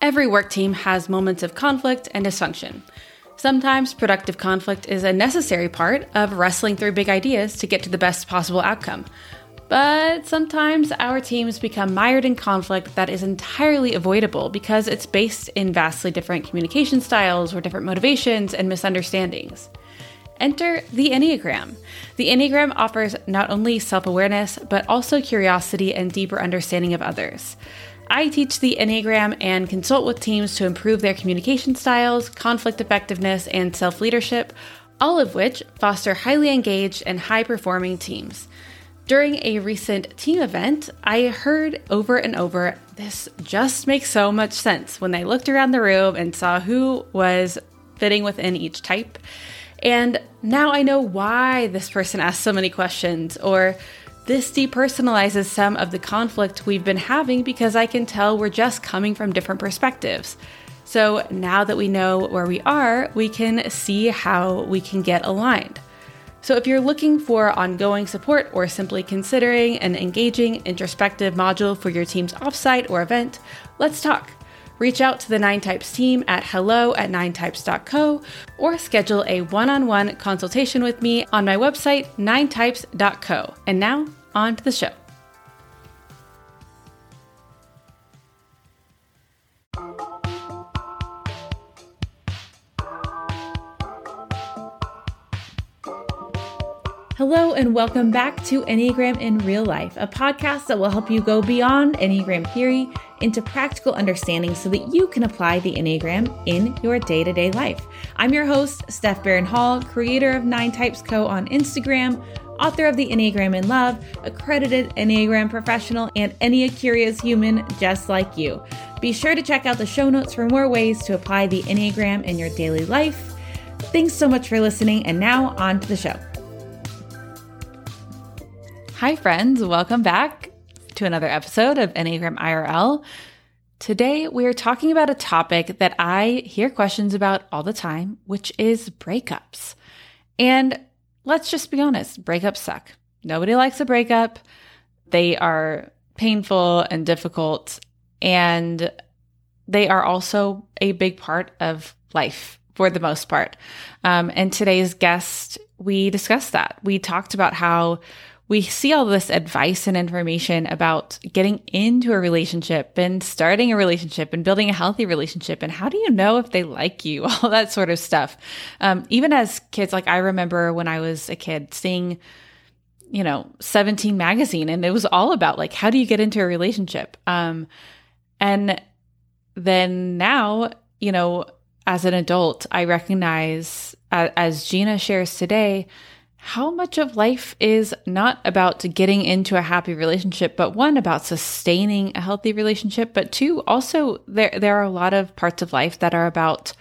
Every work team has moments of conflict and dysfunction. Sometimes productive conflict is a necessary part of wrestling through big ideas to get to the best possible outcome. But sometimes our teams become mired in conflict that is entirely avoidable because it's based in vastly different communication styles or different motivations and misunderstandings. Enter the Enneagram. The Enneagram offers not only self awareness, but also curiosity and deeper understanding of others. I teach the Enneagram and consult with teams to improve their communication styles, conflict effectiveness, and self leadership, all of which foster highly engaged and high performing teams. During a recent team event, I heard over and over this just makes so much sense when I looked around the room and saw who was fitting within each type. And now I know why this person asked so many questions, or this depersonalizes some of the conflict we've been having because I can tell we're just coming from different perspectives. So now that we know where we are, we can see how we can get aligned. So, if you're looking for ongoing support or simply considering an engaging introspective module for your team's offsite or event, let's talk. Reach out to the Nine Types team at hello at ninetypes.co or schedule a one on one consultation with me on my website, ninetypes.co. And now, on to the show. Hello, and welcome back to Enneagram in Real Life, a podcast that will help you go beyond Enneagram theory into practical understanding so that you can apply the Enneagram in your day to day life. I'm your host, Steph Barron Hall, creator of Nine Types Co. on Instagram, author of The Enneagram in Love, accredited Enneagram professional, and Ennea curious human just like you. Be sure to check out the show notes for more ways to apply the Enneagram in your daily life. Thanks so much for listening, and now on to the show. Hi, friends. Welcome back to another episode of Enneagram IRL. Today, we are talking about a topic that I hear questions about all the time, which is breakups. And let's just be honest breakups suck. Nobody likes a breakup. They are painful and difficult, and they are also a big part of life for the most part. Um, and today's guest, we discussed that. We talked about how we see all this advice and information about getting into a relationship and starting a relationship and building a healthy relationship. And how do you know if they like you? All that sort of stuff. Um, even as kids, like I remember when I was a kid seeing, you know, 17 magazine and it was all about like, how do you get into a relationship? Um, and then now, you know, as an adult, I recognize, as Gina shares today, how much of life is not about getting into a happy relationship, but one about sustaining a healthy relationship, but two, also there there are a lot of parts of life that are about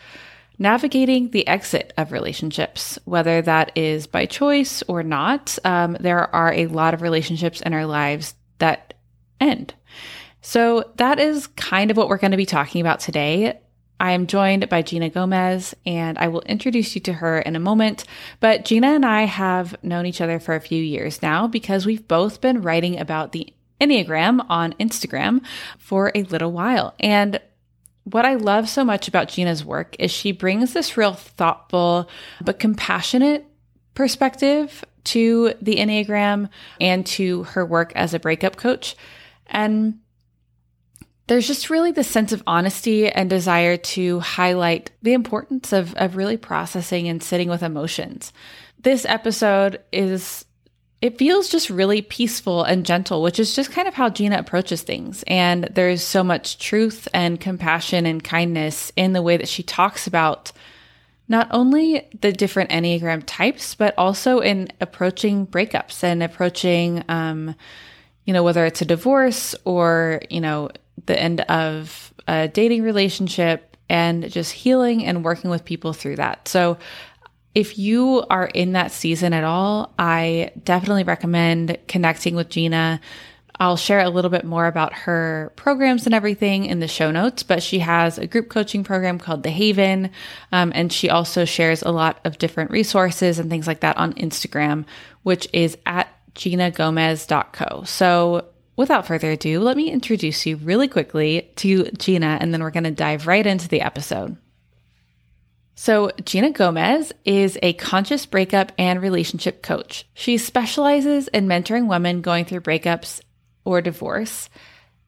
navigating the exit of relationships, whether that is by choice or not. Um, there are a lot of relationships in our lives that end. So that is kind of what we're going to be talking about today. I am joined by Gina Gomez, and I will introduce you to her in a moment. But Gina and I have known each other for a few years now because we've both been writing about the Enneagram on Instagram for a little while. And what I love so much about Gina's work is she brings this real thoughtful but compassionate perspective to the Enneagram and to her work as a breakup coach. And there's just really the sense of honesty and desire to highlight the importance of, of really processing and sitting with emotions. This episode is, it feels just really peaceful and gentle, which is just kind of how Gina approaches things. And there's so much truth and compassion and kindness in the way that she talks about not only the different Enneagram types, but also in approaching breakups and approaching, um, you know, whether it's a divorce or, you know, the end of a dating relationship and just healing and working with people through that. So, if you are in that season at all, I definitely recommend connecting with Gina. I'll share a little bit more about her programs and everything in the show notes, but she has a group coaching program called The Haven. Um, and she also shares a lot of different resources and things like that on Instagram, which is at ginagomez.co. So without further ado, let me introduce you really quickly to Gina, and then we're going to dive right into the episode. So, Gina Gomez is a conscious breakup and relationship coach. She specializes in mentoring women going through breakups or divorce,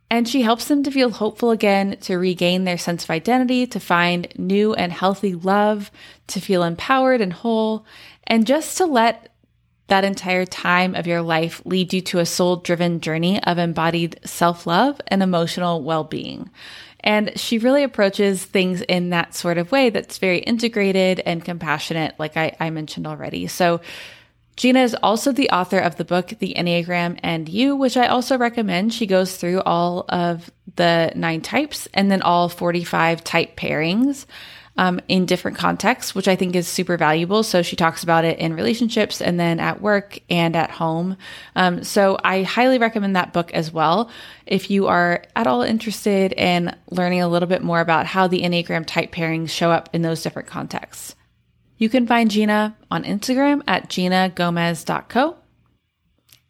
and she helps them to feel hopeful again, to regain their sense of identity, to find new and healthy love, to feel empowered and whole, and just to let that entire time of your life lead you to a soul driven journey of embodied self love and emotional well being. And she really approaches things in that sort of way that's very integrated and compassionate, like I, I mentioned already. So, Gina is also the author of the book, The Enneagram and You, which I also recommend. She goes through all of the nine types and then all 45 type pairings um, in different contexts, which I think is super valuable. So she talks about it in relationships and then at work and at home. Um, so I highly recommend that book as well. If you are at all interested in learning a little bit more about how the Enneagram type pairings show up in those different contexts. You can find Gina on Instagram at ginagomez.co.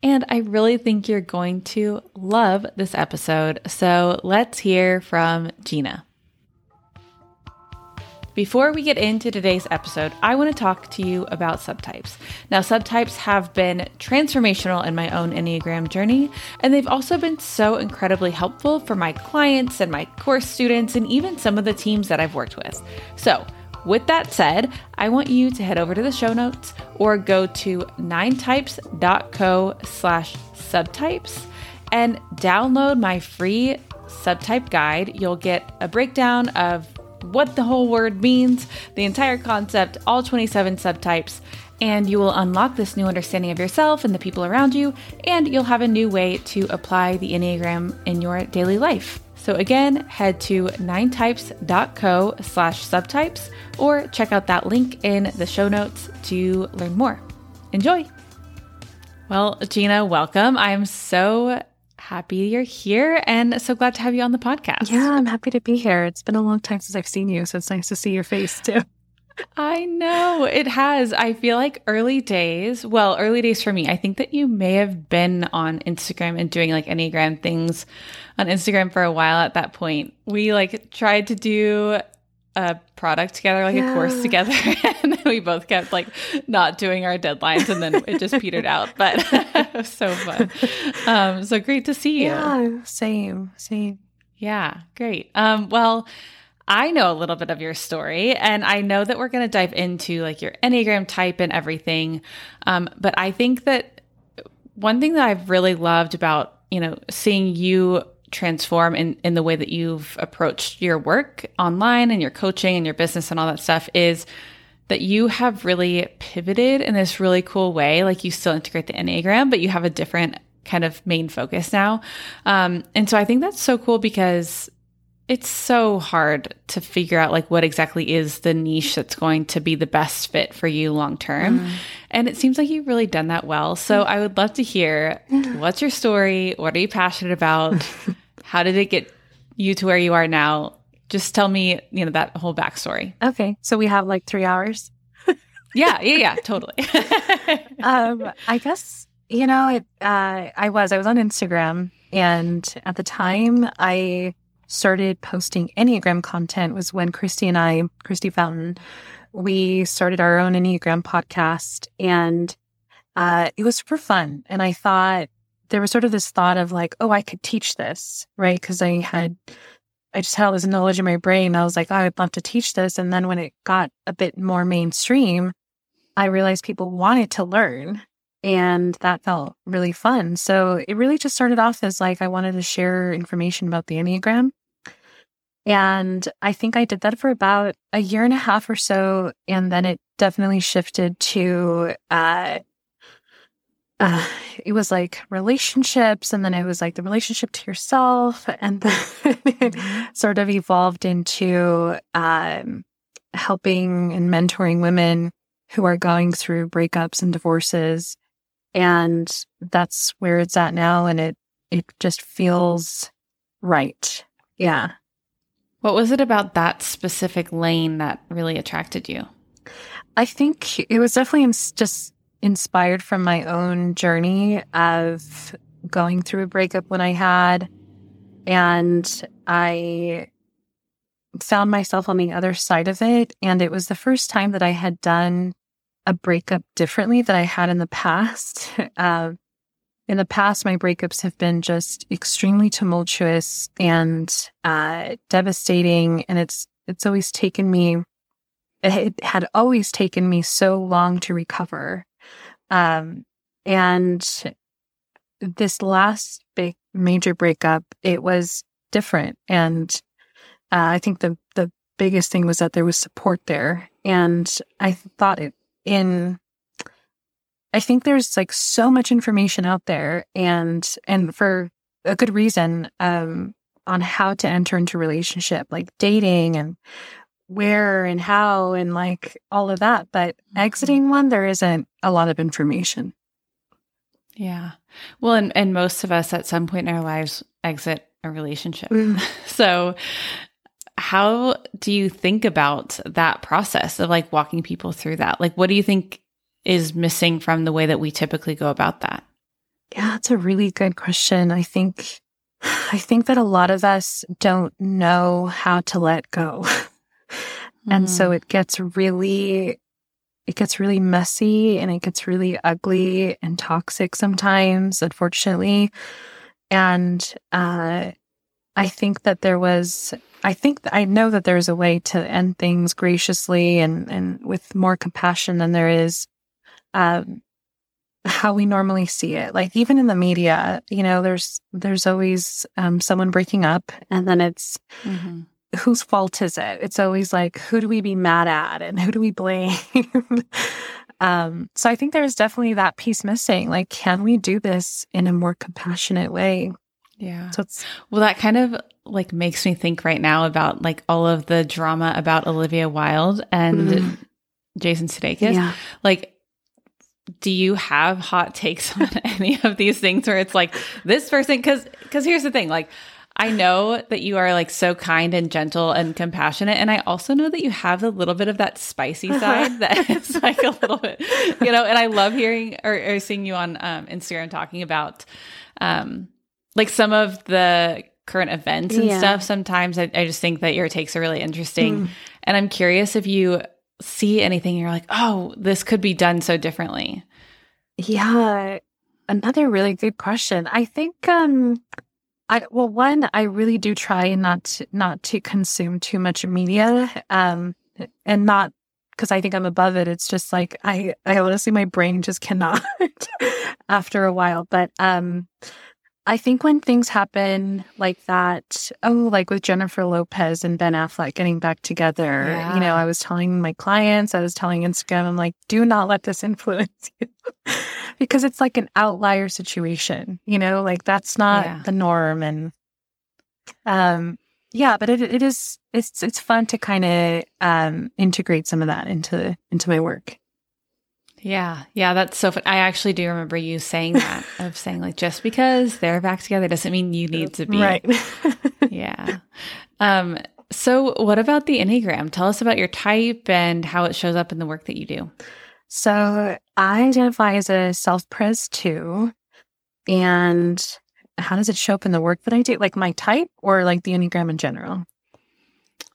And I really think you're going to love this episode. So let's hear from Gina. Before we get into today's episode, I want to talk to you about subtypes. Now, subtypes have been transformational in my own Enneagram journey, and they've also been so incredibly helpful for my clients and my course students, and even some of the teams that I've worked with. So, with that said, I want you to head over to the show notes or go to ninetypes.co slash subtypes and download my free subtype guide. You'll get a breakdown of what the whole word means, the entire concept, all 27 subtypes, and you will unlock this new understanding of yourself and the people around you, and you'll have a new way to apply the Enneagram in your daily life. So again, head to ninetypes.co slash subtypes or check out that link in the show notes to learn more. Enjoy! Well, Gina, welcome. I'm so happy you're here and so glad to have you on the podcast. Yeah, I'm happy to be here. It's been a long time since I've seen you, so it's nice to see your face too. I know it has. I feel like early days, well, early days for me, I think that you may have been on Instagram and doing like Enneagram things on Instagram for a while at that point. We like tried to do a product together, like yeah. a course together, and we both kept like not doing our deadlines, and then it just petered out. But it was so fun. Um, so great to see you. Yeah, same, same. Yeah, great. Um, well. I know a little bit of your story, and I know that we're going to dive into like your Enneagram type and everything. Um, but I think that one thing that I've really loved about, you know, seeing you transform in, in the way that you've approached your work online and your coaching and your business and all that stuff is that you have really pivoted in this really cool way. Like you still integrate the Enneagram, but you have a different kind of main focus now. Um, and so I think that's so cool because it's so hard to figure out like what exactly is the niche that's going to be the best fit for you long term. Mm. And it seems like you've really done that well. So I would love to hear what's your story? What are you passionate about? How did it get you to where you are now? Just tell me, you know, that whole backstory. Okay. So we have like three hours. yeah, yeah, yeah, totally. um, I guess, you know, it, uh, I was, I was on Instagram and at the time I started posting Enneagram content was when Christy and I, Christy Fountain, we started our own Enneagram podcast and uh, it was super fun. And I thought there was sort of this thought of like, oh, I could teach this, right? Because I had, I just had all this knowledge in my brain. I was like, oh, I'd love to teach this. And then when it got a bit more mainstream, I realized people wanted to learn. And that felt really fun. So it really just started off as like, I wanted to share information about the Enneagram. And I think I did that for about a year and a half or so. And then it definitely shifted to, uh, uh, it was like relationships, and then it was like the relationship to yourself, and then it mm-hmm. sort of evolved into um, helping and mentoring women who are going through breakups and divorces, and that's where it's at now, and it it just feels right. Yeah. What was it about that specific lane that really attracted you? I think it was definitely just inspired from my own journey of going through a breakup when I had. And I found myself on the other side of it. And it was the first time that I had done a breakup differently that I had in the past. uh, in the past, my breakups have been just extremely tumultuous and uh, devastating, and it's it's always taken me. It had always taken me so long to recover, um, and this last big major breakup, it was different, and uh, I think the the biggest thing was that there was support there, and I thought it in I think there's like so much information out there and and for a good reason um on how to enter into relationship like dating and where and how and like all of that but mm-hmm. exiting one there isn't a lot of information yeah well and and most of us at some point in our lives exit a relationship mm. so how do you think about that process of like walking people through that like what do you think is missing from the way that we typically go about that? Yeah, that's a really good question. I think I think that a lot of us don't know how to let go. and so mm. it gets really it gets really messy and it gets really ugly and toxic sometimes, unfortunately. And uh I think that there was I think I know that there's a way to end things graciously and and with more compassion than there is um, how we normally see it. Like even in the media, you know, there's there's always um, someone breaking up, and then it's mm-hmm. whose fault is it? It's always like who do we be mad at, and who do we blame? um, so I think there's definitely that piece missing. Like, can we do this in a more compassionate way? Yeah. So it's well, that kind of like makes me think right now about like all of the drama about Olivia Wilde and mm-hmm. Jason Sudeikis. Yeah. Like do you have hot takes on any of these things where it's like this person because because here's the thing like i know that you are like so kind and gentle and compassionate and i also know that you have a little bit of that spicy side that is like a little bit you know and i love hearing or, or seeing you on um, instagram talking about um like some of the current events and yeah. stuff sometimes I, I, just think that your takes are really interesting mm. and i'm curious if you see anything you're like, oh, this could be done so differently? Yeah, another really good question. I think um I well one I really do try not to, not to consume too much media um and not because I think I'm above it. It's just like I I honestly my brain just cannot after a while. But um I think when things happen like that, oh, like with Jennifer Lopez and Ben Affleck getting back together, yeah. you know, I was telling my clients, I was telling Instagram, I'm like, do not let this influence you because it's like an outlier situation, you know, like that's not yeah. the norm. And, um, yeah, but it, it is, it's, it's fun to kind of, um, integrate some of that into, into my work. Yeah. Yeah. That's so fun. I actually do remember you saying that of saying like, just because they're back together doesn't mean you need to be. Right. yeah. Um, so what about the Enneagram? Tell us about your type and how it shows up in the work that you do. So I identify as a self-pres two. And how does it show up in the work that I do? Like my type or like the Enneagram in general?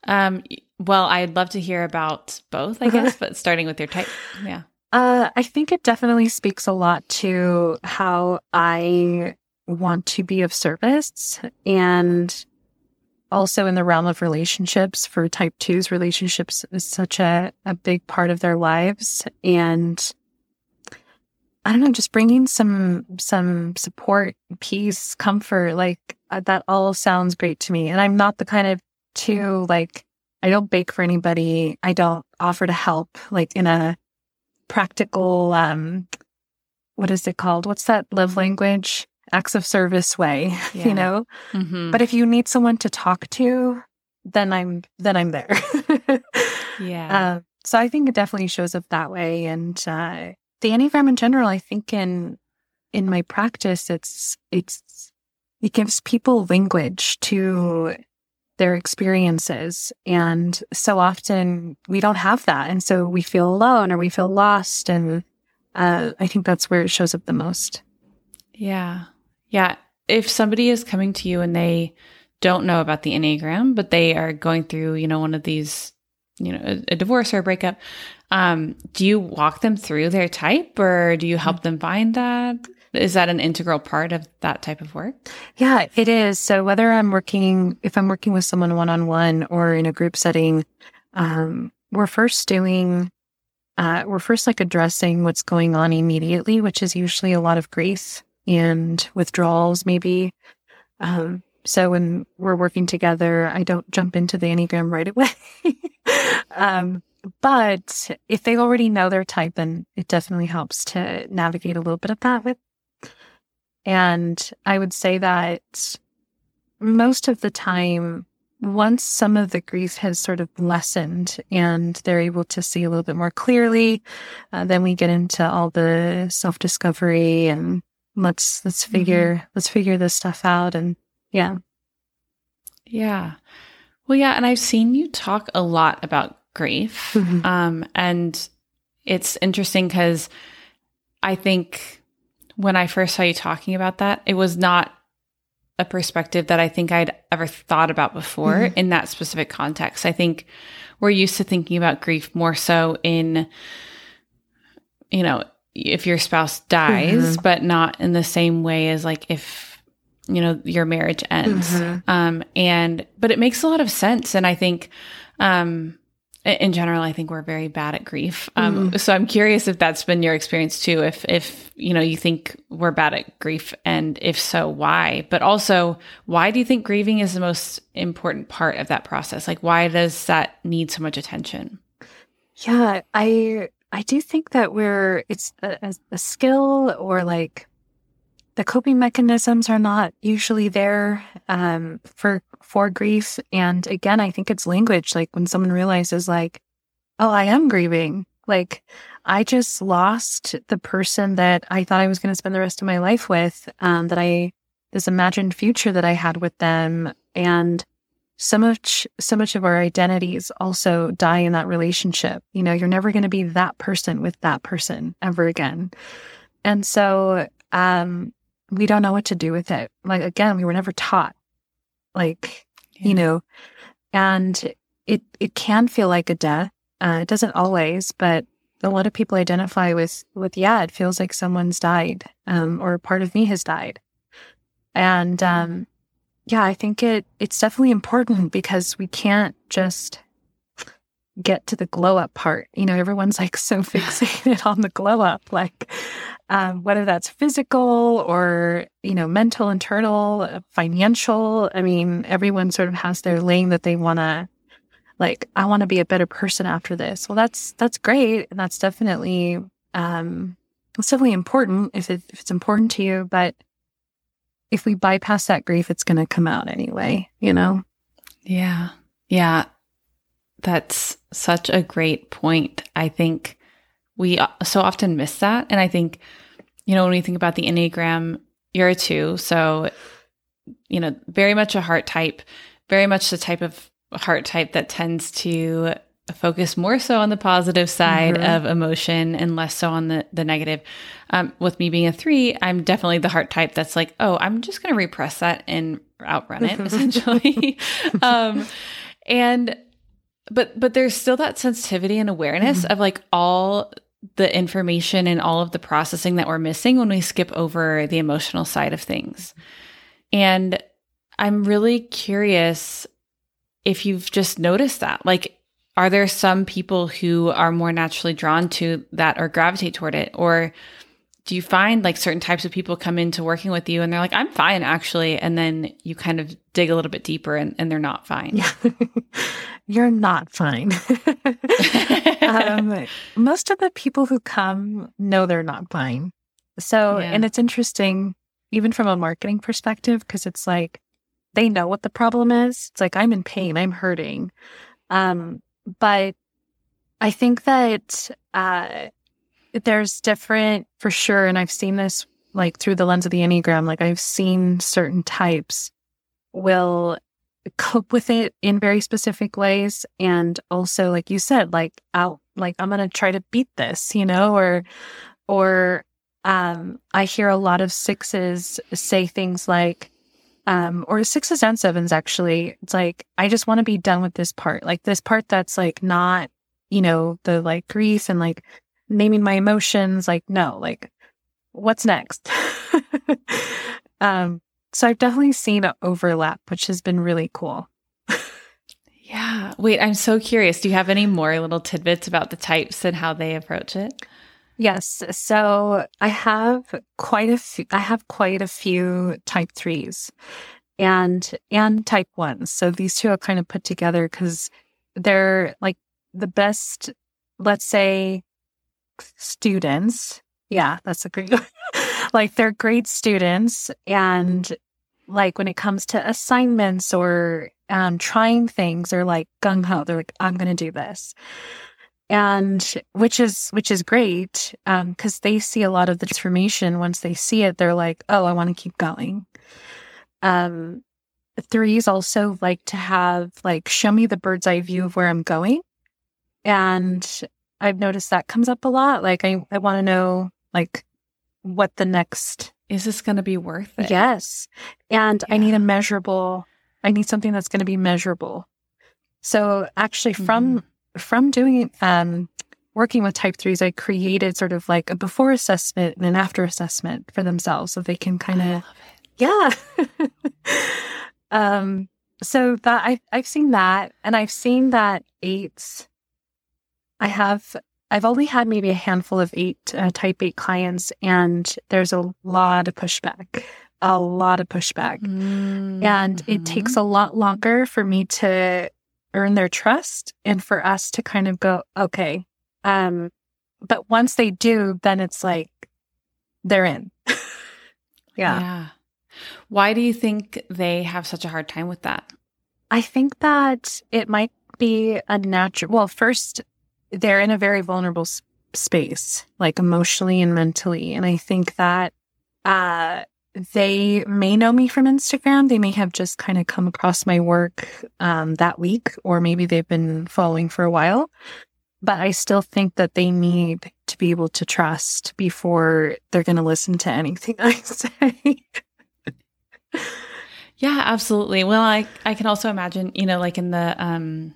Um, well, I'd love to hear about both, I guess, but starting with your type. Yeah. Uh, I think it definitely speaks a lot to how I want to be of service and also in the realm of relationships for type twos relationships is such a, a big part of their lives. And i don't know just bringing some some support peace comfort like uh, that all sounds great to me. And i'm not the kind of two like i don't bake for anybody. I don't offer to help like in a practical um what is it called? What's that love language? Acts of service way yeah. you know? Mm-hmm. but if you need someone to talk to then i'm then i'm there. Yeah. Uh, so i think it definitely shows up that way. And uh the enneagram in general i think in in my practice it's it's it gives people language to their experiences. And so often we don't have that. And so we feel alone or we feel lost. And uh, I think that's where it shows up the most. Yeah. Yeah. If somebody is coming to you and they don't know about the Enneagram, but they are going through, you know, one of these, you know, a, a divorce or a breakup, um, do you walk them through their type or do you help them find that? Is that an integral part of that type of work? Yeah, it is. So whether I'm working, if I'm working with someone one on one or in a group setting, um, we're first doing, uh, we're first like addressing what's going on immediately, which is usually a lot of grief and withdrawals, maybe. Um, so when we're working together, I don't jump into the Enneagram right away. um, but if they already know their type, then it definitely helps to navigate a little bit of that with and I would say that most of the time, once some of the grief has sort of lessened and they're able to see a little bit more clearly, uh, then we get into all the self discovery and let's let's mm-hmm. figure mm-hmm. let's figure this stuff out and yeah yeah well yeah and i've seen you talk a lot about grief mm-hmm. um and it's interesting because i think when I first saw you talking about that, it was not a perspective that I think I'd ever thought about before mm-hmm. in that specific context. I think we're used to thinking about grief more so in, you know, if your spouse dies, mm-hmm. but not in the same way as like if, you know, your marriage ends. Mm-hmm. Um, and, but it makes a lot of sense. And I think, um, in general, I think we're very bad at grief. Um, mm. So I'm curious if that's been your experience too. If if you know you think we're bad at grief, and if so, why? But also, why do you think grieving is the most important part of that process? Like, why does that need so much attention? Yeah, I I do think that we're it's a, a skill or like the coping mechanisms are not usually there um, for for grief. And again, I think it's language. Like when someone realizes, like, oh, I am grieving. Like I just lost the person that I thought I was going to spend the rest of my life with. Um, that I this imagined future that I had with them, and so much so much of our identities also die in that relationship. You know, you're never going to be that person with that person ever again. And so um we don't know what to do with it. Like again, we were never taught. Like, yeah. you know, and it it can feel like a death. Uh, it doesn't always, but a lot of people identify with with yeah, it feels like someone's died, um, or part of me has died. And um, yeah, I think it it's definitely important because we can't just get to the glow up part. You know, everyone's like so fixated on the glow up, like um, whether that's physical or, you know, mental, internal, uh, financial. I mean, everyone sort of has their lane that they want to, like, I want to be a better person after this. Well, that's, that's great. And that's definitely, um, it's definitely important if, it, if it's important to you. But if we bypass that grief, it's going to come out anyway, you know? Yeah. Yeah. That's such a great point. I think we so often miss that. And I think, you know, when we think about the Enneagram, you're a two. So, you know, very much a heart type, very much the type of heart type that tends to focus more so on the positive side mm-hmm. of emotion and less so on the, the negative. Um, with me being a three, I'm definitely the heart type that's like, oh, I'm just going to repress that and outrun it essentially. um, and but but there's still that sensitivity and awareness mm-hmm. of like all the information and all of the processing that we're missing when we skip over the emotional side of things. And I'm really curious if you've just noticed that. Like, are there some people who are more naturally drawn to that or gravitate toward it? Or do you find like certain types of people come into working with you and they're like, I'm fine actually. And then you kind of dig a little bit deeper and, and they're not fine. Yeah. You're not fine. um, most of the people who come know they're not fine. So, yeah. and it's interesting, even from a marketing perspective, because it's like they know what the problem is. It's like, I'm in pain, I'm hurting. Um, but I think that, uh, there's different for sure. And I've seen this like through the lens of the Enneagram. Like I've seen certain types will cope with it in very specific ways. And also, like you said, like, I'll, like, I'm going to try to beat this, you know, or, or um, I hear a lot of sixes say things like, um, or sixes and sevens actually. It's like, I just want to be done with this part. Like this part that's like not, you know, the like grief and like naming my emotions. Like, no, like what's next? um, so I've definitely seen an overlap, which has been really cool. yeah. Wait, I'm so curious. Do you have any more little tidbits about the types and how they approach it? Yes. So I have quite a few, I have quite a few type threes and, and type ones. So these two are kind of put together because they're like the best, let's say students. Yeah, that's a great, like they're great students. And like when it comes to assignments or um, trying things, they're like gung ho. They're like, I'm going to do this and which is which is great um because um, they see a lot of the transformation once they see it they're like oh i want to keep going um threes also like to have like show me the bird's eye view of where i'm going and i've noticed that comes up a lot. Like i, I want to know like what the next is this going to be worth it? Yes. And yeah. i need a measurable i need something that's going to be measurable. So actually from mm-hmm. from doing um, working with type threes, I created sort of like a before assessment and an after assessment for themselves so they can kind of, yeah. um, so that I, I've seen that and I've seen that eights, I have, I've only had maybe a handful of eight uh, type eight clients and there's a lot of pushback, a lot of pushback. Mm-hmm. And it takes mm-hmm. a lot longer for me to earn their trust and for us to kind of go, okay. Um, but once they do, then it's like they're in. yeah. Yeah. Why do you think they have such a hard time with that? I think that it might be a natural, well, first, they're in a very vulnerable s- space, like emotionally and mentally. And I think that, uh, they may know me from Instagram. They may have just kind of come across my work um, that week, or maybe they've been following for a while. But I still think that they need to be able to trust before they're going to listen to anything I say. yeah, absolutely. Well, I I can also imagine, you know, like in the um,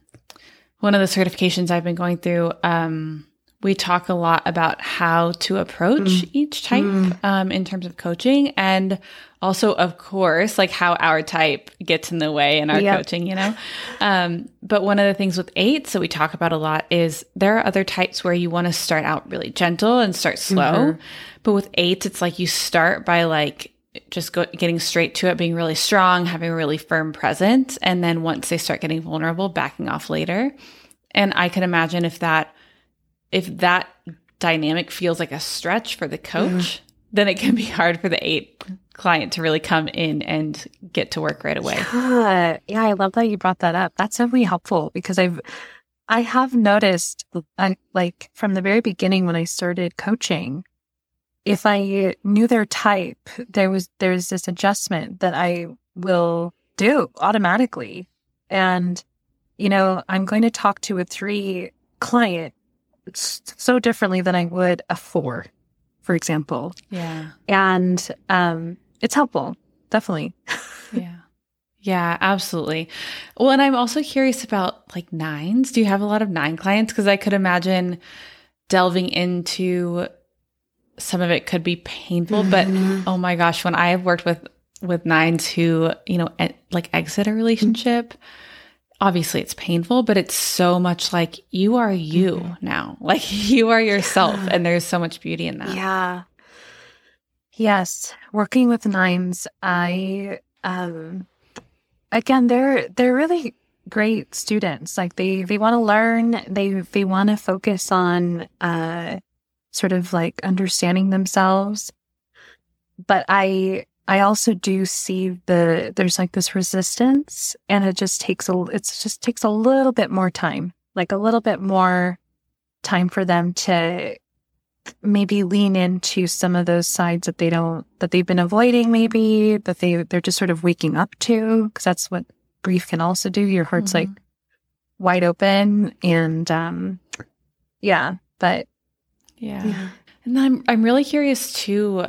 one of the certifications I've been going through, um, we talk a lot about how to approach mm. each type mm. um, in terms of coaching and also of course like how our type gets in the way in our yep. coaching you know um, but one of the things with eights that we talk about a lot is there are other types where you want to start out really gentle and start slow mm-hmm. but with eights it's like you start by like just go, getting straight to it being really strong having a really firm presence and then once they start getting vulnerable backing off later and i can imagine if that if that dynamic feels like a stretch for the coach, mm. then it can be hard for the eight client to really come in and get to work right away. Yeah, yeah I love that you brought that up. That's really helpful because I've I have noticed I, like from the very beginning when I started coaching, if I knew their type, there was there's this adjustment that I will do automatically. And you know, I'm going to talk to a three client so differently than I would a four, for example. Yeah. And um, it's helpful, definitely. yeah. Yeah, absolutely. Well, and I'm also curious about like nines. Do you have a lot of nine clients? Because I could imagine delving into some of it could be painful, mm-hmm. but oh my gosh, when I have worked with with nines who, you know, like exit a relationship, obviously it's painful, but it's so much like you are you mm-hmm. now. Like you are yourself and there's so much beauty in that. Yeah. Yes, working with nines, I um again they're they're really great students. Like they they want to learn, they they want to focus on uh sort of like understanding themselves. But I I also do see the there's like this resistance and it just takes a it just takes a little bit more time. Like a little bit more time for them to maybe lean into some of those sides that they don't that they've been avoiding maybe that they they're just sort of waking up to because that's what grief can also do. Your heart's mm-hmm. like wide open and um yeah, but yeah. yeah. And I'm I'm really curious too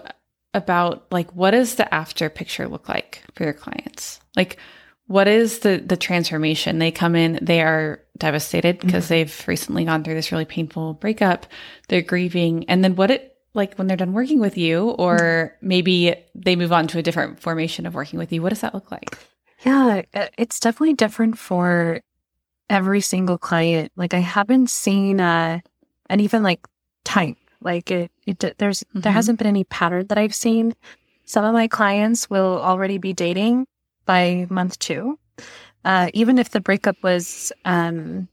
about like what does the after picture look like for your clients? Like what is the the transformation? They come in, they are devastated because mm-hmm. they've recently gone through this really painful breakup. They're grieving. And then what it like when they're done working with you or mm-hmm. maybe they move on to a different formation of working with you, what does that look like? Yeah, it's definitely different for every single client. Like I haven't seen uh and even like type like it, it there's mm-hmm. there hasn't been any pattern that I've seen. Some of my clients will already be dating by month two, uh, even if the breakup was, um,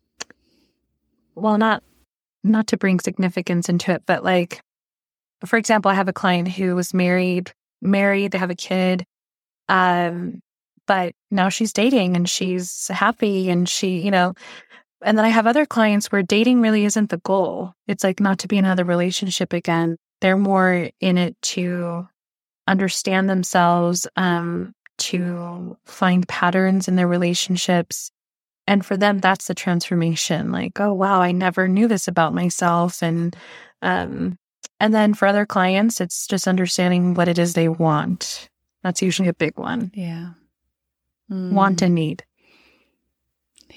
well, not not to bring significance into it, but like, for example, I have a client who was married, married, they have a kid, um, but now she's dating and she's happy and she, you know, and then I have other clients where dating really isn't the goal. It's like not to be in another relationship again. They're more in it to understand themselves, um, to find patterns in their relationships. And for them, that's the transformation. Like, oh wow, I never knew this about myself. And um, and then for other clients, it's just understanding what it is they want. That's usually a big one. Yeah. Mm. Want and need.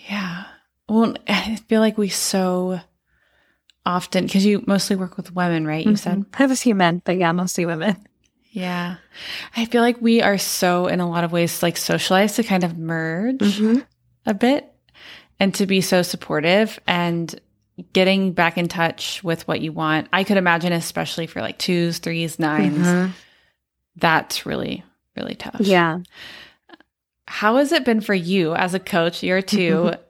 Yeah. Well, I feel like we so often, because you mostly work with women, right? You mm-hmm. said? I have a few men, but yeah, mostly women. Yeah. I feel like we are so, in a lot of ways, like socialized to kind of merge mm-hmm. a bit and to be so supportive and getting back in touch with what you want. I could imagine, especially for like twos, threes, 9s mm-hmm. that's really, really tough. Yeah. How has it been for you as a coach, year 2 mm-hmm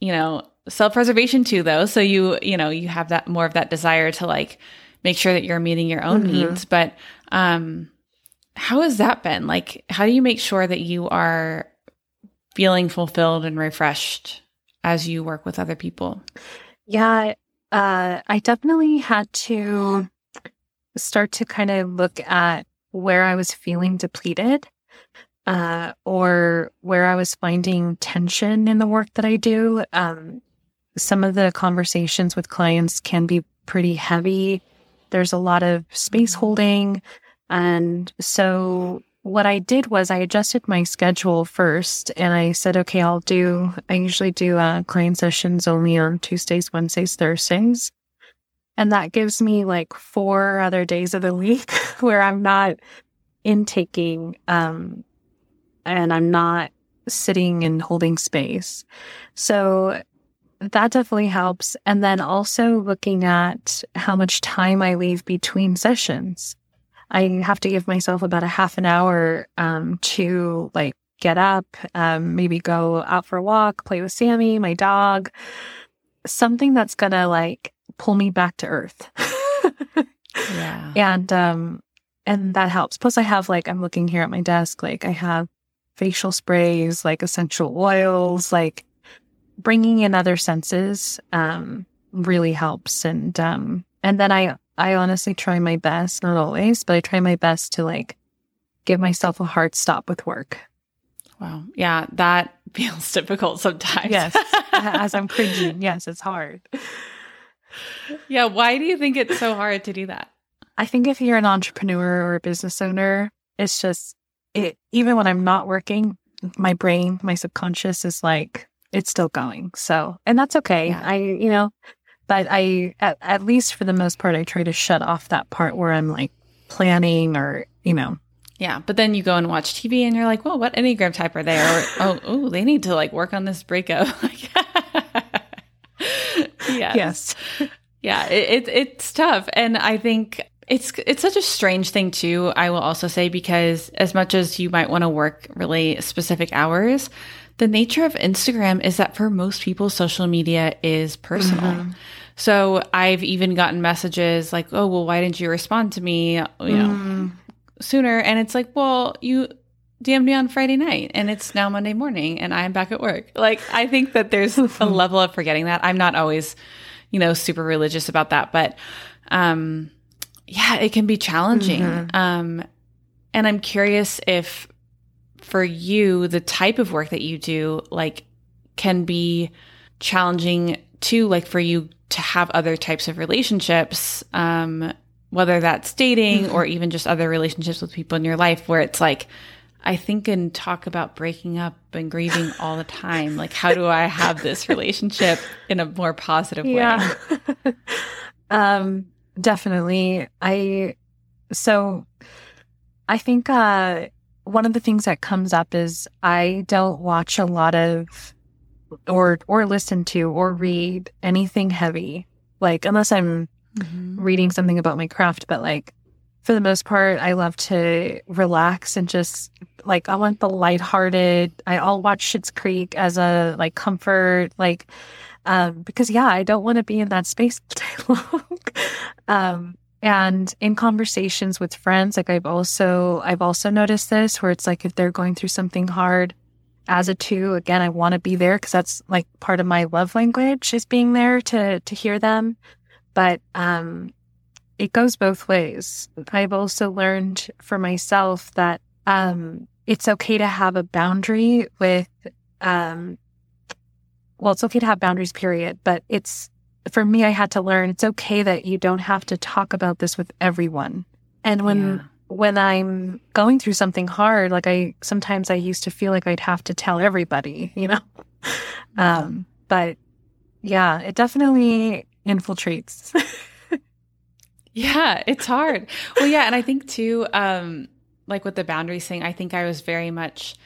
you know, self-preservation two though. So you, you know, you have that more of that desire to like make sure that you're meeting your own mm-hmm. needs. But um how has that been? Like how do you make sure that you are feeling fulfilled and refreshed as you work with other people? Yeah, uh I definitely had to start to kind of look at where I was feeling depleted uh, or where I was finding tension in the work that I do. Um, some of the conversations with clients can be pretty heavy. There's a lot of space mm-hmm. holding. And so what I did was I adjusted my schedule first and I said, okay, I'll do, I usually do uh, client sessions only on Tuesdays, Wednesdays, Thursdays. And that gives me like four other days of the week where I'm not intaking um, and I'm not sitting and holding space. So that definitely helps. And then also looking at how much time I leave between sessions. I have to give myself about a half an hour um, to like get up, um, maybe go out for a walk, play with Sammy, my dog, something that's gonna like pull me back to earth. yeah. And um, and that helps. Plus, I have like I'm looking here at my desk, like I have facial sprays, like essential oils, like bringing in other senses um, really helps. And um, and then I I honestly try my best, not always, but I try my best to like give myself a hard stop with work. Wow. Yeah, that feels difficult sometimes. Yes. As I'm cringing. Yes, it's hard. Yeah. Why do you think it's so hard to do that? I think if you're an entrepreneur or a business owner, it's just it, even when I'm not working, my brain, my subconscious is like, it's still going. So, and that's okay. Yeah. I, you know, but I, at, at least for the most part, I try to shut off that part where I'm like planning or, you know, yeah, but then you go and watch TV and you're like, well, what Enneagram type are they? Or, oh, oh, they need to like work on this breakup. yes. yes. Yeah, it, it, it's tough. And I think it's it's such a strange thing too. I will also say because as much as you might want to work really specific hours, the nature of Instagram is that for most people, social media is personal. Mm-hmm. So I've even gotten messages like, "Oh, well, why didn't you respond to me?" You know, mm. sooner. And it's like, well, you DM'd me on Friday night and it's now Monday morning and I'm back at work. Like, I think that there's a level of forgetting that. I'm not always, you know, super religious about that, but, um, yeah, it can be challenging. Mm-hmm. Um, and I'm curious if for you, the type of work that you do, like, can be challenging too, like for you to have other types of relationships, um, whether that's dating mm-hmm. or even just other relationships with people in your life where it's like, I think and talk about breaking up and grieving all the time. Like, how do I have this relationship in a more positive way? Yeah. um, definitely. I, so I think, uh, one of the things that comes up is I don't watch a lot of or or listen to or read anything heavy. Like unless I'm mm-hmm. reading something about my craft, but like for the most part, I love to relax and just like I want the lighthearted. I, I'll watch Schitt's Creek as a like comfort, like um, because yeah, I don't want to be in that space all day long. um, and in conversations with friends, like I've also I've also noticed this where it's like if they're going through something hard as a two, again, I want to be there because that's like part of my love language is being there to to hear them. But um it goes both ways. I've also learned for myself that um it's okay to have a boundary with um well, it's okay to have boundaries, period. But it's for me, I had to learn it's okay that you don't have to talk about this with everyone. And when yeah. when I'm going through something hard, like I sometimes I used to feel like I'd have to tell everybody, you know. um, but yeah, it definitely infiltrates. yeah, it's hard. Well, yeah, and I think too, um, like with the boundaries thing, I think I was very much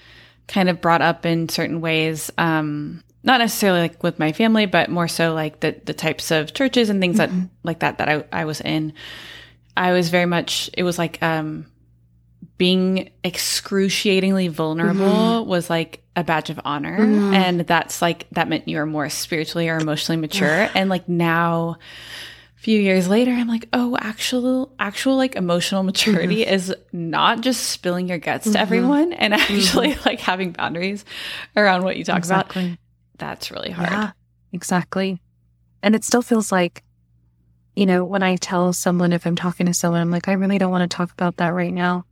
kind of brought up in certain ways um, not necessarily like with my family, but more so like the the types of churches and things mm-hmm. that like that that I, I was in. I was very much it was like um being excruciatingly vulnerable mm-hmm. was like a badge of honor. Mm-hmm. And that's like that meant you were more spiritually or emotionally mature. and like now a few years later i'm like oh actual actual like emotional maturity mm-hmm. is not just spilling your guts to mm-hmm. everyone and actually mm-hmm. like having boundaries around what you talk exactly. about that's really hard. Yeah, exactly. And it still feels like, you know, when I tell someone, if I'm talking to someone, I'm like, I really don't want to talk about that right now.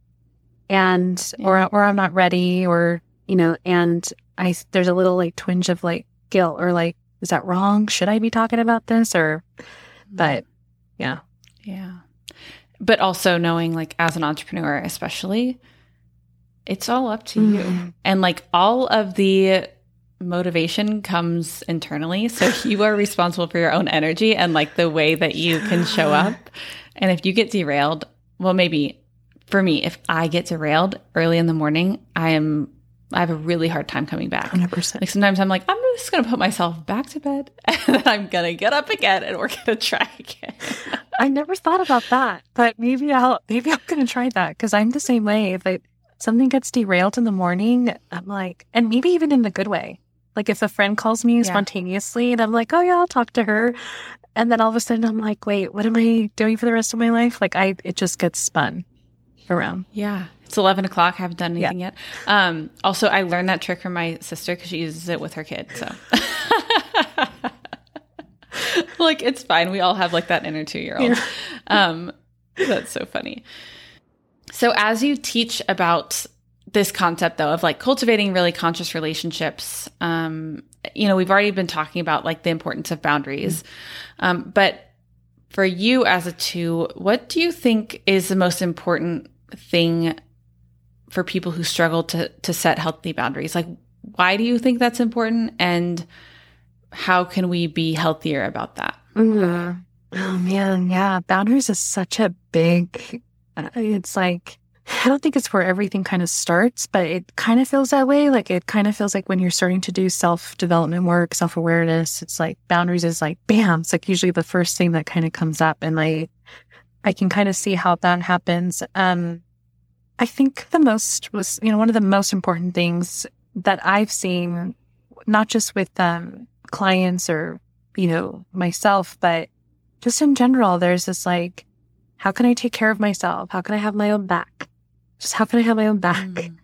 And, yeah. or, or I'm not ready, or, you know, and I, there's a little like twinge of like guilt or like, is that wrong? Should I be talking about this? Or, but yeah. Yeah. But also knowing like as an entrepreneur, especially, it's all up to mm. you. And like all of the motivation comes internally. So you are responsible for your own energy and like the way that you can show up. And if you get derailed, well, maybe for me, if I get derailed early in the morning, I am, I have a really hard time coming back. 100%. Like sometimes I'm like, I'm just going to put myself back to bed and then I'm going to get up again and we're going to try again. I never thought about that, but maybe I'll, maybe I'm going to try that because I'm the same way. If I, something gets derailed in the morning, I'm like, and maybe even in the good way. Like if a friend calls me yeah. spontaneously and I'm like, oh yeah, I'll talk to her. And then all of a sudden I'm like, wait, what am I doing for the rest of my life? Like I, it just gets spun around. Yeah. It's 11 o'clock. I haven't done anything yeah. yet. Um, also, I learned that trick from my sister because she uses it with her kid. So, like, it's fine. We all have like that inner two year old. Um, that's so funny. So, as you teach about this concept though of like cultivating really conscious relationships. Um you know we've already been talking about like the importance of boundaries. Um but for you as a two what do you think is the most important thing for people who struggle to to set healthy boundaries? Like why do you think that's important and how can we be healthier about that? Mm-hmm. oh man. Yeah boundaries is such a big uh, it's like I don't think it's where everything kind of starts, but it kind of feels that way. Like it kind of feels like when you're starting to do self development work, self awareness, it's like boundaries is like bam. It's like usually the first thing that kind of comes up, and like I can kind of see how that happens. Um, I think the most was you know one of the most important things that I've seen, not just with um, clients or you know myself, but just in general. There's this like, how can I take care of myself? How can I have my own back? Just how can I have my own back? Mm.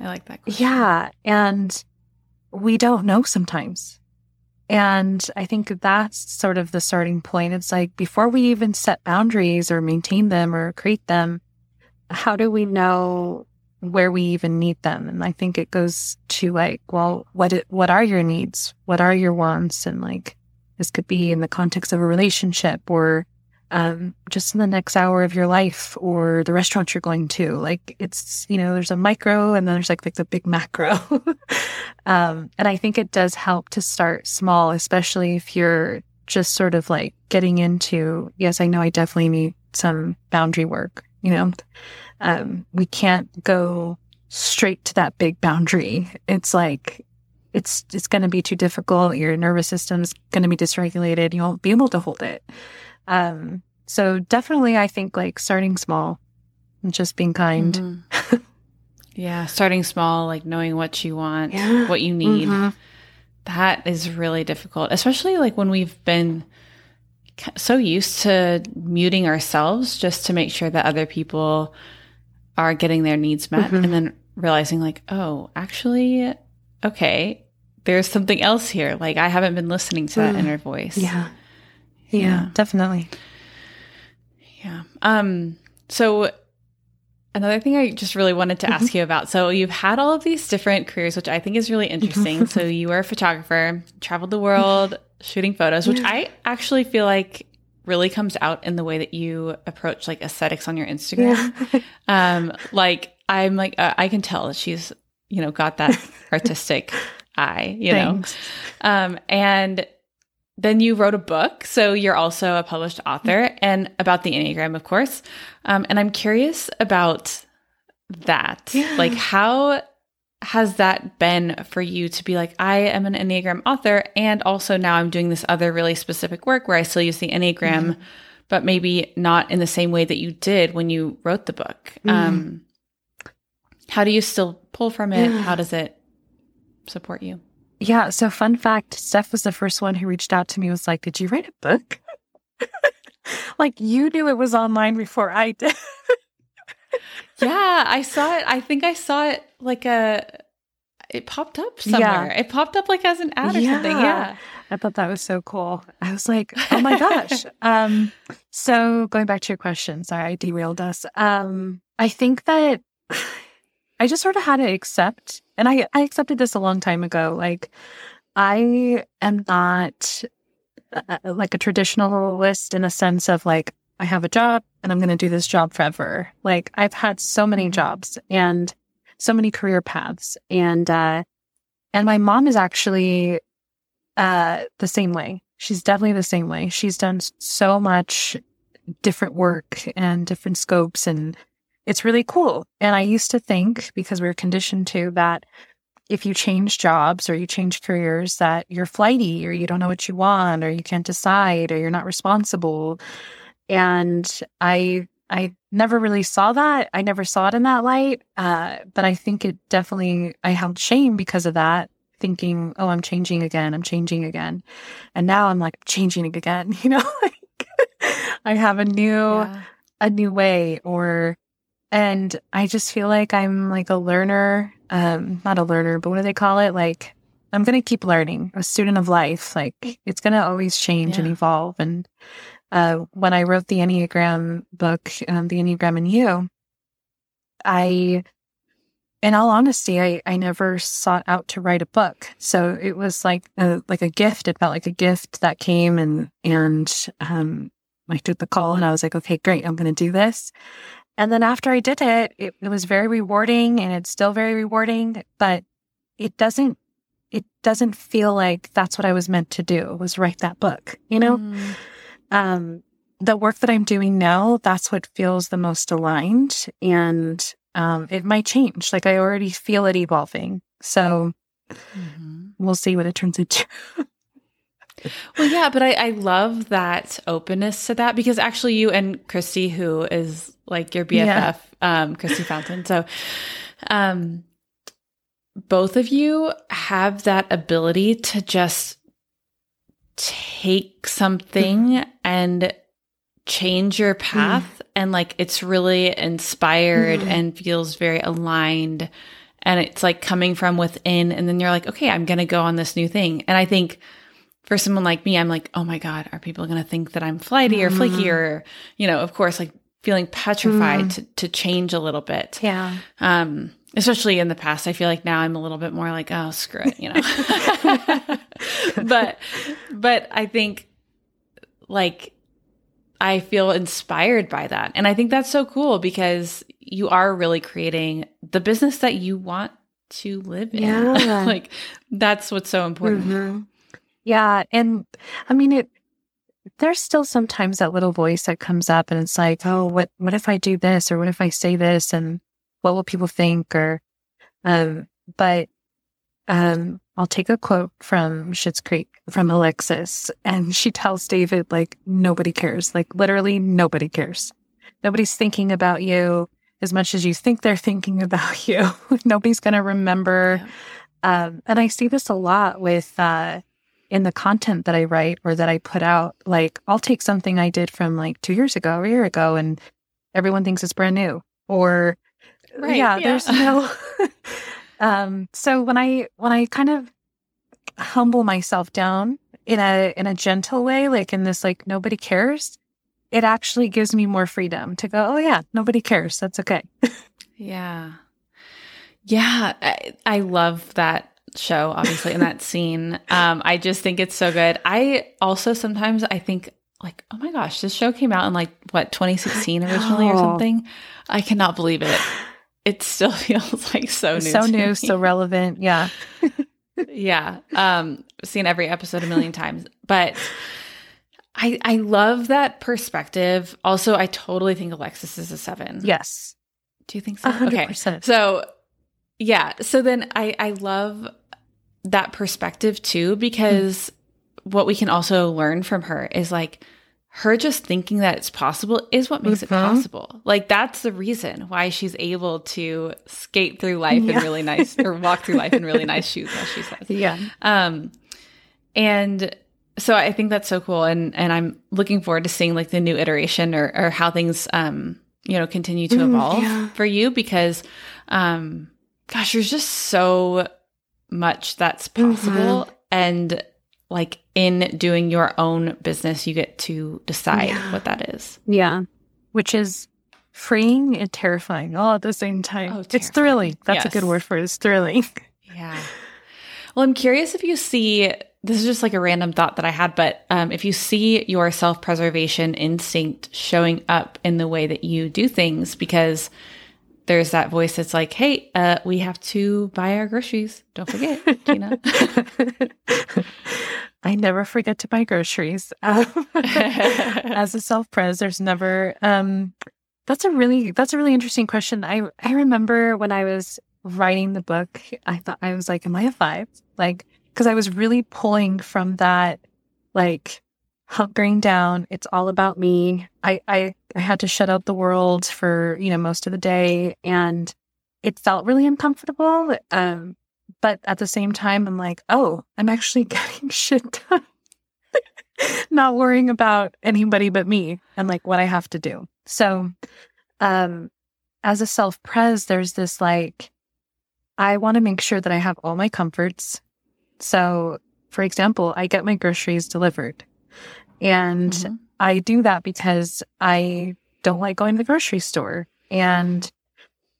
I like that. Question. Yeah. And we don't know sometimes. And I think that's sort of the starting point. It's like before we even set boundaries or maintain them or create them, how do we know where we even need them? And I think it goes to like, well, what it, what are your needs? What are your wants? And like this could be in the context of a relationship or um, just in the next hour of your life or the restaurant you're going to. Like it's, you know, there's a micro and then there's like, like the big macro. um, and I think it does help to start small, especially if you're just sort of like getting into, yes, I know I definitely need some boundary work, you know, um, we can't go straight to that big boundary. It's like, it's, it's going to be too difficult. Your nervous system's going to be dysregulated. You won't be able to hold it. Um, so definitely, I think like starting small and just being kind. Mm-hmm. yeah, starting small, like knowing what you want, yeah. what you need. Mm-hmm. That is really difficult, especially like when we've been so used to muting ourselves just to make sure that other people are getting their needs met mm-hmm. and then realizing like, oh, actually, okay, there's something else here. Like I haven't been listening to that mm. inner voice. Yeah. Yeah. Yeah, definitely. Yeah. Um so another thing I just really wanted to mm-hmm. ask you about. So you've had all of these different careers which I think is really interesting. so you were a photographer, traveled the world shooting photos, which I actually feel like really comes out in the way that you approach like aesthetics on your Instagram. Yeah. um like I'm like uh, I can tell that she's you know got that artistic eye, you Thanks. know. Um and then you wrote a book. So you're also a published author and about the Enneagram, of course. Um, and I'm curious about that. Yeah. Like, how has that been for you to be like, I am an Enneagram author, and also now I'm doing this other really specific work where I still use the Enneagram, mm-hmm. but maybe not in the same way that you did when you wrote the book? Mm-hmm. Um, how do you still pull from it? Yeah. How does it support you? Yeah. So, fun fact Steph was the first one who reached out to me, was like, Did you write a book? like, you knew it was online before I did. yeah. I saw it. I think I saw it like a, it popped up somewhere. Yeah. It popped up like as an ad or yeah. something. Yeah. I thought that was so cool. I was like, oh my gosh. um, so going back to your question, sorry, I derailed us. Um, I think that I just sort of had to accept, and I, I accepted this a long time ago. Like, I am not uh, uh like a traditionalist in a sense of like, I have a job and I'm going to do this job forever. Like, I've had so many mm-hmm. jobs and so many career paths. And, uh, and my mom is actually, uh, the same way. She's definitely the same way. She's done so much different work and different scopes and it's really cool. And I used to think, because we are conditioned to, that if you change jobs or you change careers, that you're flighty or you don't know what you want or you can't decide or you're not responsible. And I I never really saw that. I never saw it in that light. Uh, but I think it definitely I held shame because of that, thinking, oh, I'm changing again, I'm changing again. And now I'm like changing again, you know, like I have a new yeah. a new way or and I just feel like I'm like a learner, um, not a learner, but what do they call it? Like, I'm going to keep learning, a student of life. Like, it's going to always change yeah. and evolve. And uh, when I wrote the Enneagram book, um, The Enneagram and You, I, in all honesty, I, I never sought out to write a book. So it was like a, like a gift. It felt like a gift that came and, and, um, I took the call and I was like, okay, great. I'm going to do this. And then after I did it, it, it was very rewarding and it's still very rewarding, but it doesn't it doesn't feel like that's what I was meant to do was write that book, you know? Mm. Um, the work that I'm doing now, that's what feels the most aligned and um, it might change. Like I already feel it evolving. So mm-hmm. we'll see what it turns into. well, yeah, but I, I love that openness to that because actually you and Christy, who is like your BFF, yeah. um, Christy Fountain. So, um, both of you have that ability to just take something and change your path mm. and like it's really inspired mm. and feels very aligned and it's like coming from within and then you're like okay i'm gonna go on this new thing and i think for someone like me i'm like oh my god are people gonna think that i'm flighty or flaky mm-hmm. or you know of course like feeling petrified mm. to, to change a little bit. Yeah. Um, especially in the past, I feel like now I'm a little bit more like, oh, screw it, you know. but, but I think like I feel inspired by that. And I think that's so cool because you are really creating the business that you want to live in. Yeah. like that's what's so important. Mhm. Yeah. And I mean, it, there's still sometimes that little voice that comes up and it's like, oh, what, what if I do this or what if I say this and what will people think or, um, but, um, I'll take a quote from Schitt's Creek from Alexis and she tells David, like, nobody cares. Like, literally nobody cares. Nobody's thinking about you as much as you think they're thinking about you. Nobody's going to remember. Um, and I see this a lot with, uh, in the content that I write or that I put out, like I'll take something I did from like two years ago or a year ago and everyone thinks it's brand new. Or Right, yeah, yeah. there's no um so when I when I kind of humble myself down in a in a gentle way, like in this like nobody cares, it actually gives me more freedom to go, Oh yeah, nobody cares. That's okay. Yeah. Yeah. I, I love that show, obviously, in that scene. Um, I just think it's so good. I also sometimes I think like, oh my gosh, this show came out in like what, 2016 originally or something. I cannot believe it. It still feels like so new. so new, me. so relevant. Yeah. yeah. Um, seen every episode a million times. But I I love that perspective. Also, I totally think Alexis is a seven. Yes. Do you think so? A hundred Okay. percent. So yeah. So then I I love that perspective too because what we can also learn from her is like her just thinking that it's possible is what makes it Mhm. possible. Like that's the reason why she's able to skate through life Yeah. in really nice or walk through life in really nice shoes, as she says. Yeah. Um, and so I think that's so cool, and and I'm looking forward to seeing like the new iteration or or how things um you know continue to Mm, evolve yeah. for you because um gosh, there's just so much that's Mm-hmm. possible, and like in doing your own business, you get to decide Yeah. what that is. Yeah. which is freeing and terrifying all at the same time. Oh, it's thrilling. That's a good word for it. It's thrilling. Yeah. Well, I'm curious if you see this is just like a random thought that I had, but um, if you see your self preservation instinct showing up in the way that you do things, because there's that voice that's like, hey, uh, we have to buy our groceries. Don't forget, Gina. I never forget to buy groceries. Um, as a self pres, there's never. Um, that's a really that's a really interesting question. I I remember when I was writing the book, I thought I was like, "Am I a five? Like, because I was really pulling from that, like hunkering down. It's all about me. I I I had to shut out the world for you know most of the day, and it felt really uncomfortable. Um, but at the same time, I'm like, oh, I'm actually getting shit done. Not worrying about anybody but me and like what I have to do. So, um, as a self pres, there's this like, I want to make sure that I have all my comforts. So, for example, I get my groceries delivered and Mhm. I do that because I don't like going to the grocery store and it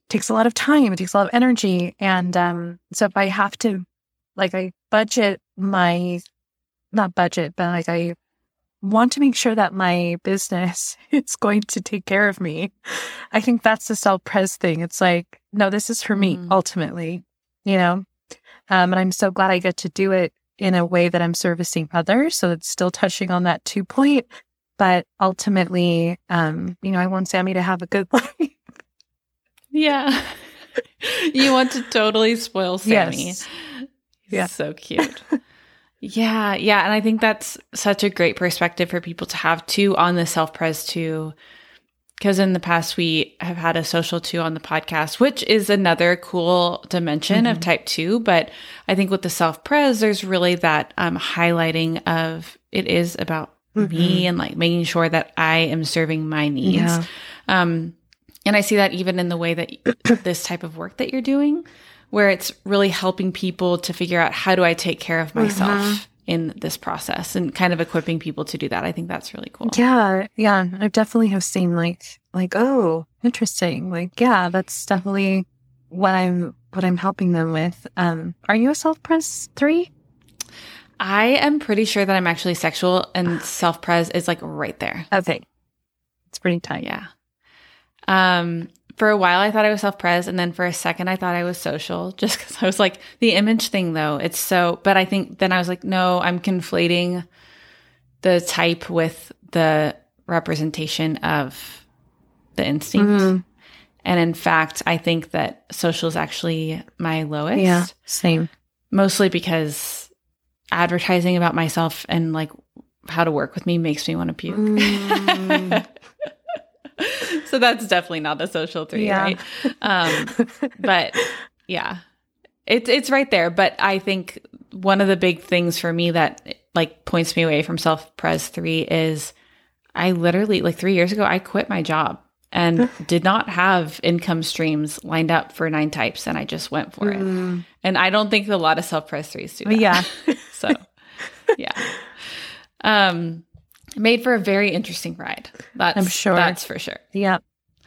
takes a lot of time. It takes a lot of energy. And um, so if I have to, like, I budget my, not budget, but like I want to make sure that my business is going to take care of me. I think that's the self pres thing. It's like, no, this is for me Mhm. ultimately, you know? Um, and I'm so glad I get to do it in a way that I'm servicing others. So it's still touching on that two point. But ultimately, um, you know, I want Sammy to have a good life. Yeah. you want to totally spoil Sammy. Yes. He's Yeah. so cute. yeah, yeah, and I think that's such a great perspective for people to have too on the self pres too. Because in the past, we have had a social two on the podcast, which is another cool dimension of Mhm. type two. But I think with the self pres, there's really that um, highlighting of it is about me and like making sure that I am serving my needs. Yeah. Um, and I see that even in the way that this type of work that you're doing, where it's really helping people to figure out how do I take care of myself Mhm. In this process and kind of equipping people to do that. I think that's really cool. Yeah, yeah. I definitely have seen like like, oh, interesting. Like, yeah, that's definitely what I'm what I'm helping them with. Um, are you a self pres three? I am pretty sure that I'm actually sexual and self pres is like right there. Okay. It's pretty tight. Yeah. Um, for a while, I thought I was self pres, and then for a second, I thought I was social. Just because I was like the image thing, though. It's so. But I think then I was like, no, I'm conflating the type with the representation of the instinct. Mhm. And in fact, I think that social is actually my lowest. Yeah. Same. Mostly because advertising about myself and like how to work with me makes me want to puke. Mm. so that's definitely not a social three, Yeah. right? Um, but yeah, it's it's right there. But I think one of the big things for me that like points me away from self pres three is I literally like three years ago I quit my job and did not have income streams lined up for nine types, and I just went for it. Mm. And I don't think a lot of self pres threes do. That. Yeah. so yeah, um, made for a very interesting ride. That's I'm sure. That's for sure. Yeah.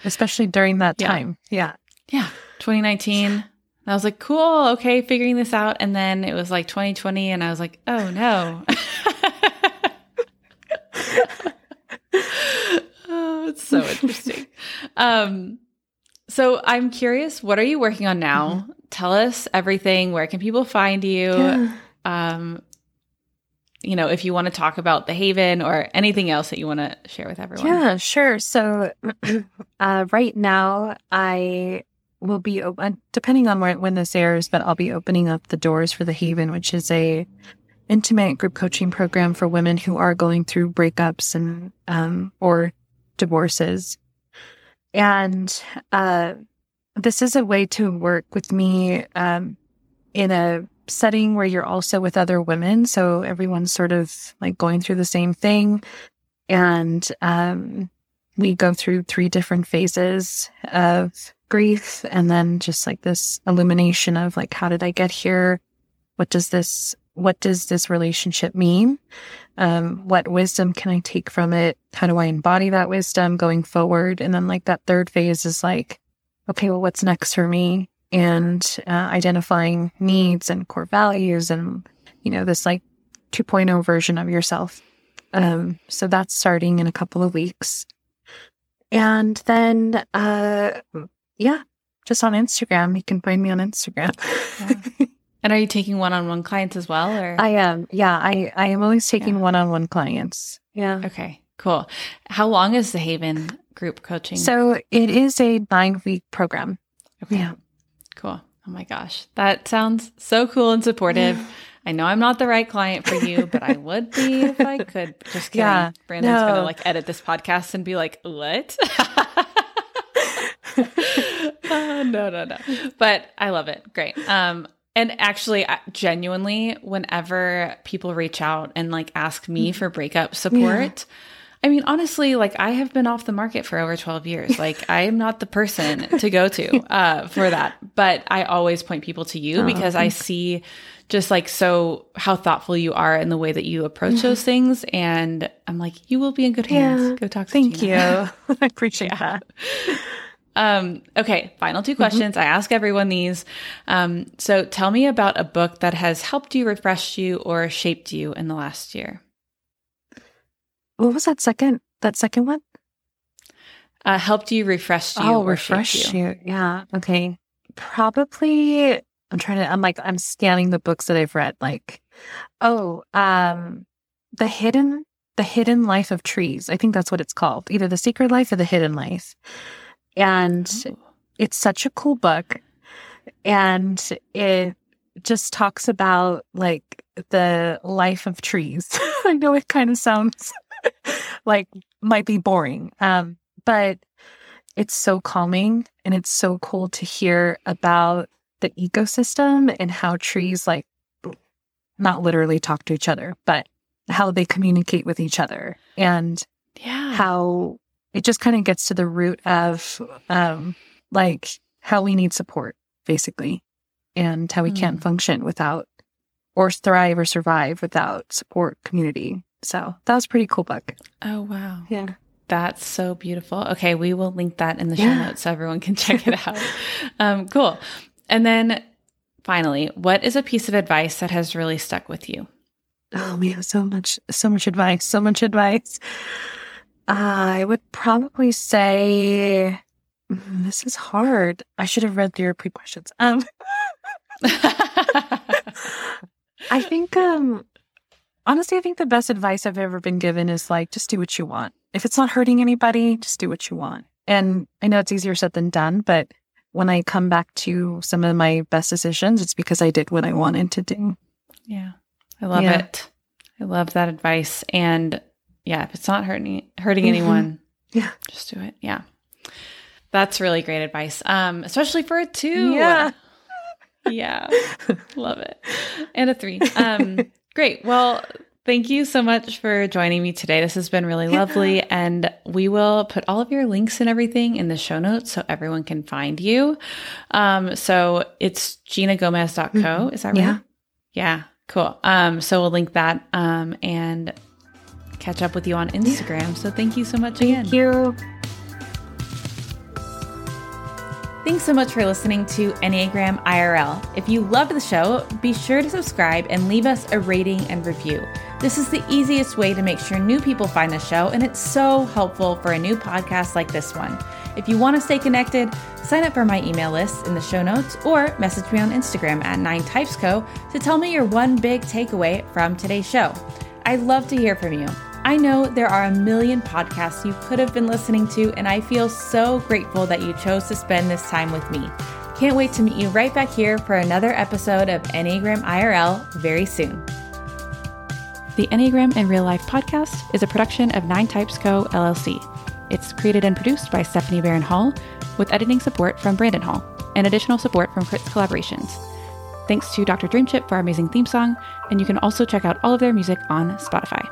Especially during that Yeah. time. Yeah. Yeah. 2019. And I was like, cool, okay, figuring this out. And then it was like 2020, and I was like, oh no. oh, it's so interesting. um, so I'm curious, what are you working on now? Tell us everything. Where can people find you? Yeah. Um, you know, if you want to talk about the Haven or anything else that you want to share with everyone. Yeah, sure. So uh, right now, I will be open, depending on where, when this airs, but I'll be opening up the doors for the Haven, which is a intimate group coaching program for women who are going through breakups and um, or divorces. And uh, this is a way to work with me um, in a setting where you're also with other women. So everyone's sort of like going through the same thing. And um, we go through three different phases of grief and then just like this illumination of like, how did I get here? What does this, what does this relationship mean? Um, what wisdom can I take from it? How do I embody that wisdom going forward? And then like that third phase is like, okay, well, what's next for me? And uh, identifying needs and core values and, you know, this like 2.0 version of yourself. Um, so that's starting in a couple of weeks. And then, uh, yeah, just on Instagram. You can find me on Instagram. And are you taking one on one clients as well? Or I am. Yeah, I, I am always taking Yeah. one on one clients. Yeah. okay, cool. How long is the Haven group coaching? So it is a nine week program. okay, Yeah. Cool. Oh my gosh, that sounds so cool and supportive. I know I'm not the right client for you, but I would be if I could. Just kidding. Yeah, Brandon's gonna like edit this podcast and be like, "What?" Uh, no, no, no. But I love it. Great. Um, and actually, I- genuinely, whenever people reach out and like ask me for breakup support, I mean, honestly, like I have been off the market for over 12 years. Like I am not the person to go to uh, for that. But I always point people to you Oh, because I see just like so how thoughtful you are in the way that you approach those things. And I'm like, you will be in good hands. Yeah. Go talk to Thank Gina. you. I appreciate that. Um, okay, final two questions. I ask everyone these. Um, so tell me about a book that has helped you, refreshed you, or shaped you in the last year. What was that second? That second one? Uh, helped you, refreshed you, oh, refresh you. Yeah. Okay. Probably. I'm trying to. I'm like. I'm scanning the books that I've read. Like, oh, um, the hidden, the hidden life of trees. I think that's what it's called. Either the secret life or the hidden life. And Ooh. it's such a cool book and it just talks about like the life of trees i know it kind of sounds like might be boring um but it's so calming and it's so cool to hear about the ecosystem and how trees like not literally talk to each other but how they communicate with each other and Yeah. how it just kind of gets to the root of um like how we need support basically and how we can't Mm. function without or thrive or survive without support community so that was a pretty cool book oh, wow. yeah That's so beautiful. Okay, we will link that in the show notes so everyone can check it out. um, cool. And then finally, what is a piece of advice that has really stuck with you? oh man so much so much advice so much advice I would probably say mm, this is hard. I should have read through your pre questions. Um, I think, um, honestly, I think the best advice I've ever been given is like, just do what you want. If it's not hurting anybody, just do what you want. And I know it's easier said than done, but when I come back to some of my best decisions, it's because I did what I wanted to do. Yeah. I love yeah. it. I love that advice. And yeah, if it's not hurting hurting mm-hmm. anyone, yeah, just do it. Yeah. That's really great advice. Um, especially for a two. Yeah. yeah. love it. And a three. Um, great. Well, Thank you so much for joining me today. This has been really lovely. And we will put all of your links and everything in the show notes so everyone can find you. Um, so it's ginagomez.co. Mm-hmm. Is that right? Yeah. Yeah. Cool. Um, so we'll link that um, and catch up with you on Instagram. Yeah. So thank you so much thank again. Thank you. Thanks so much for listening to Enneagram IRL. If you loved the show, be sure to subscribe and leave us a rating and review. This is the easiest way to make sure new people find the show, and it's so helpful for a new podcast like this one. If you want to stay connected, sign up for my email list in the show notes or message me on Instagram at 9typesco to tell me your one big takeaway from today's show. I'd love to hear from you. I know there are a million podcasts you could have been listening to, and I feel so grateful that you chose to spend this time with me. Can't wait to meet you right back here for another episode of Enneagram IRL very soon. The Enneagram in Real Life podcast is a production of Nine Types Co. LLC. It's created and produced by Stephanie Barron Hall, with editing support from Brandon Hall and additional support from Crits Collaborations. Thanks to Dr. Dreamchip for our amazing theme song, and you can also check out all of their music on Spotify.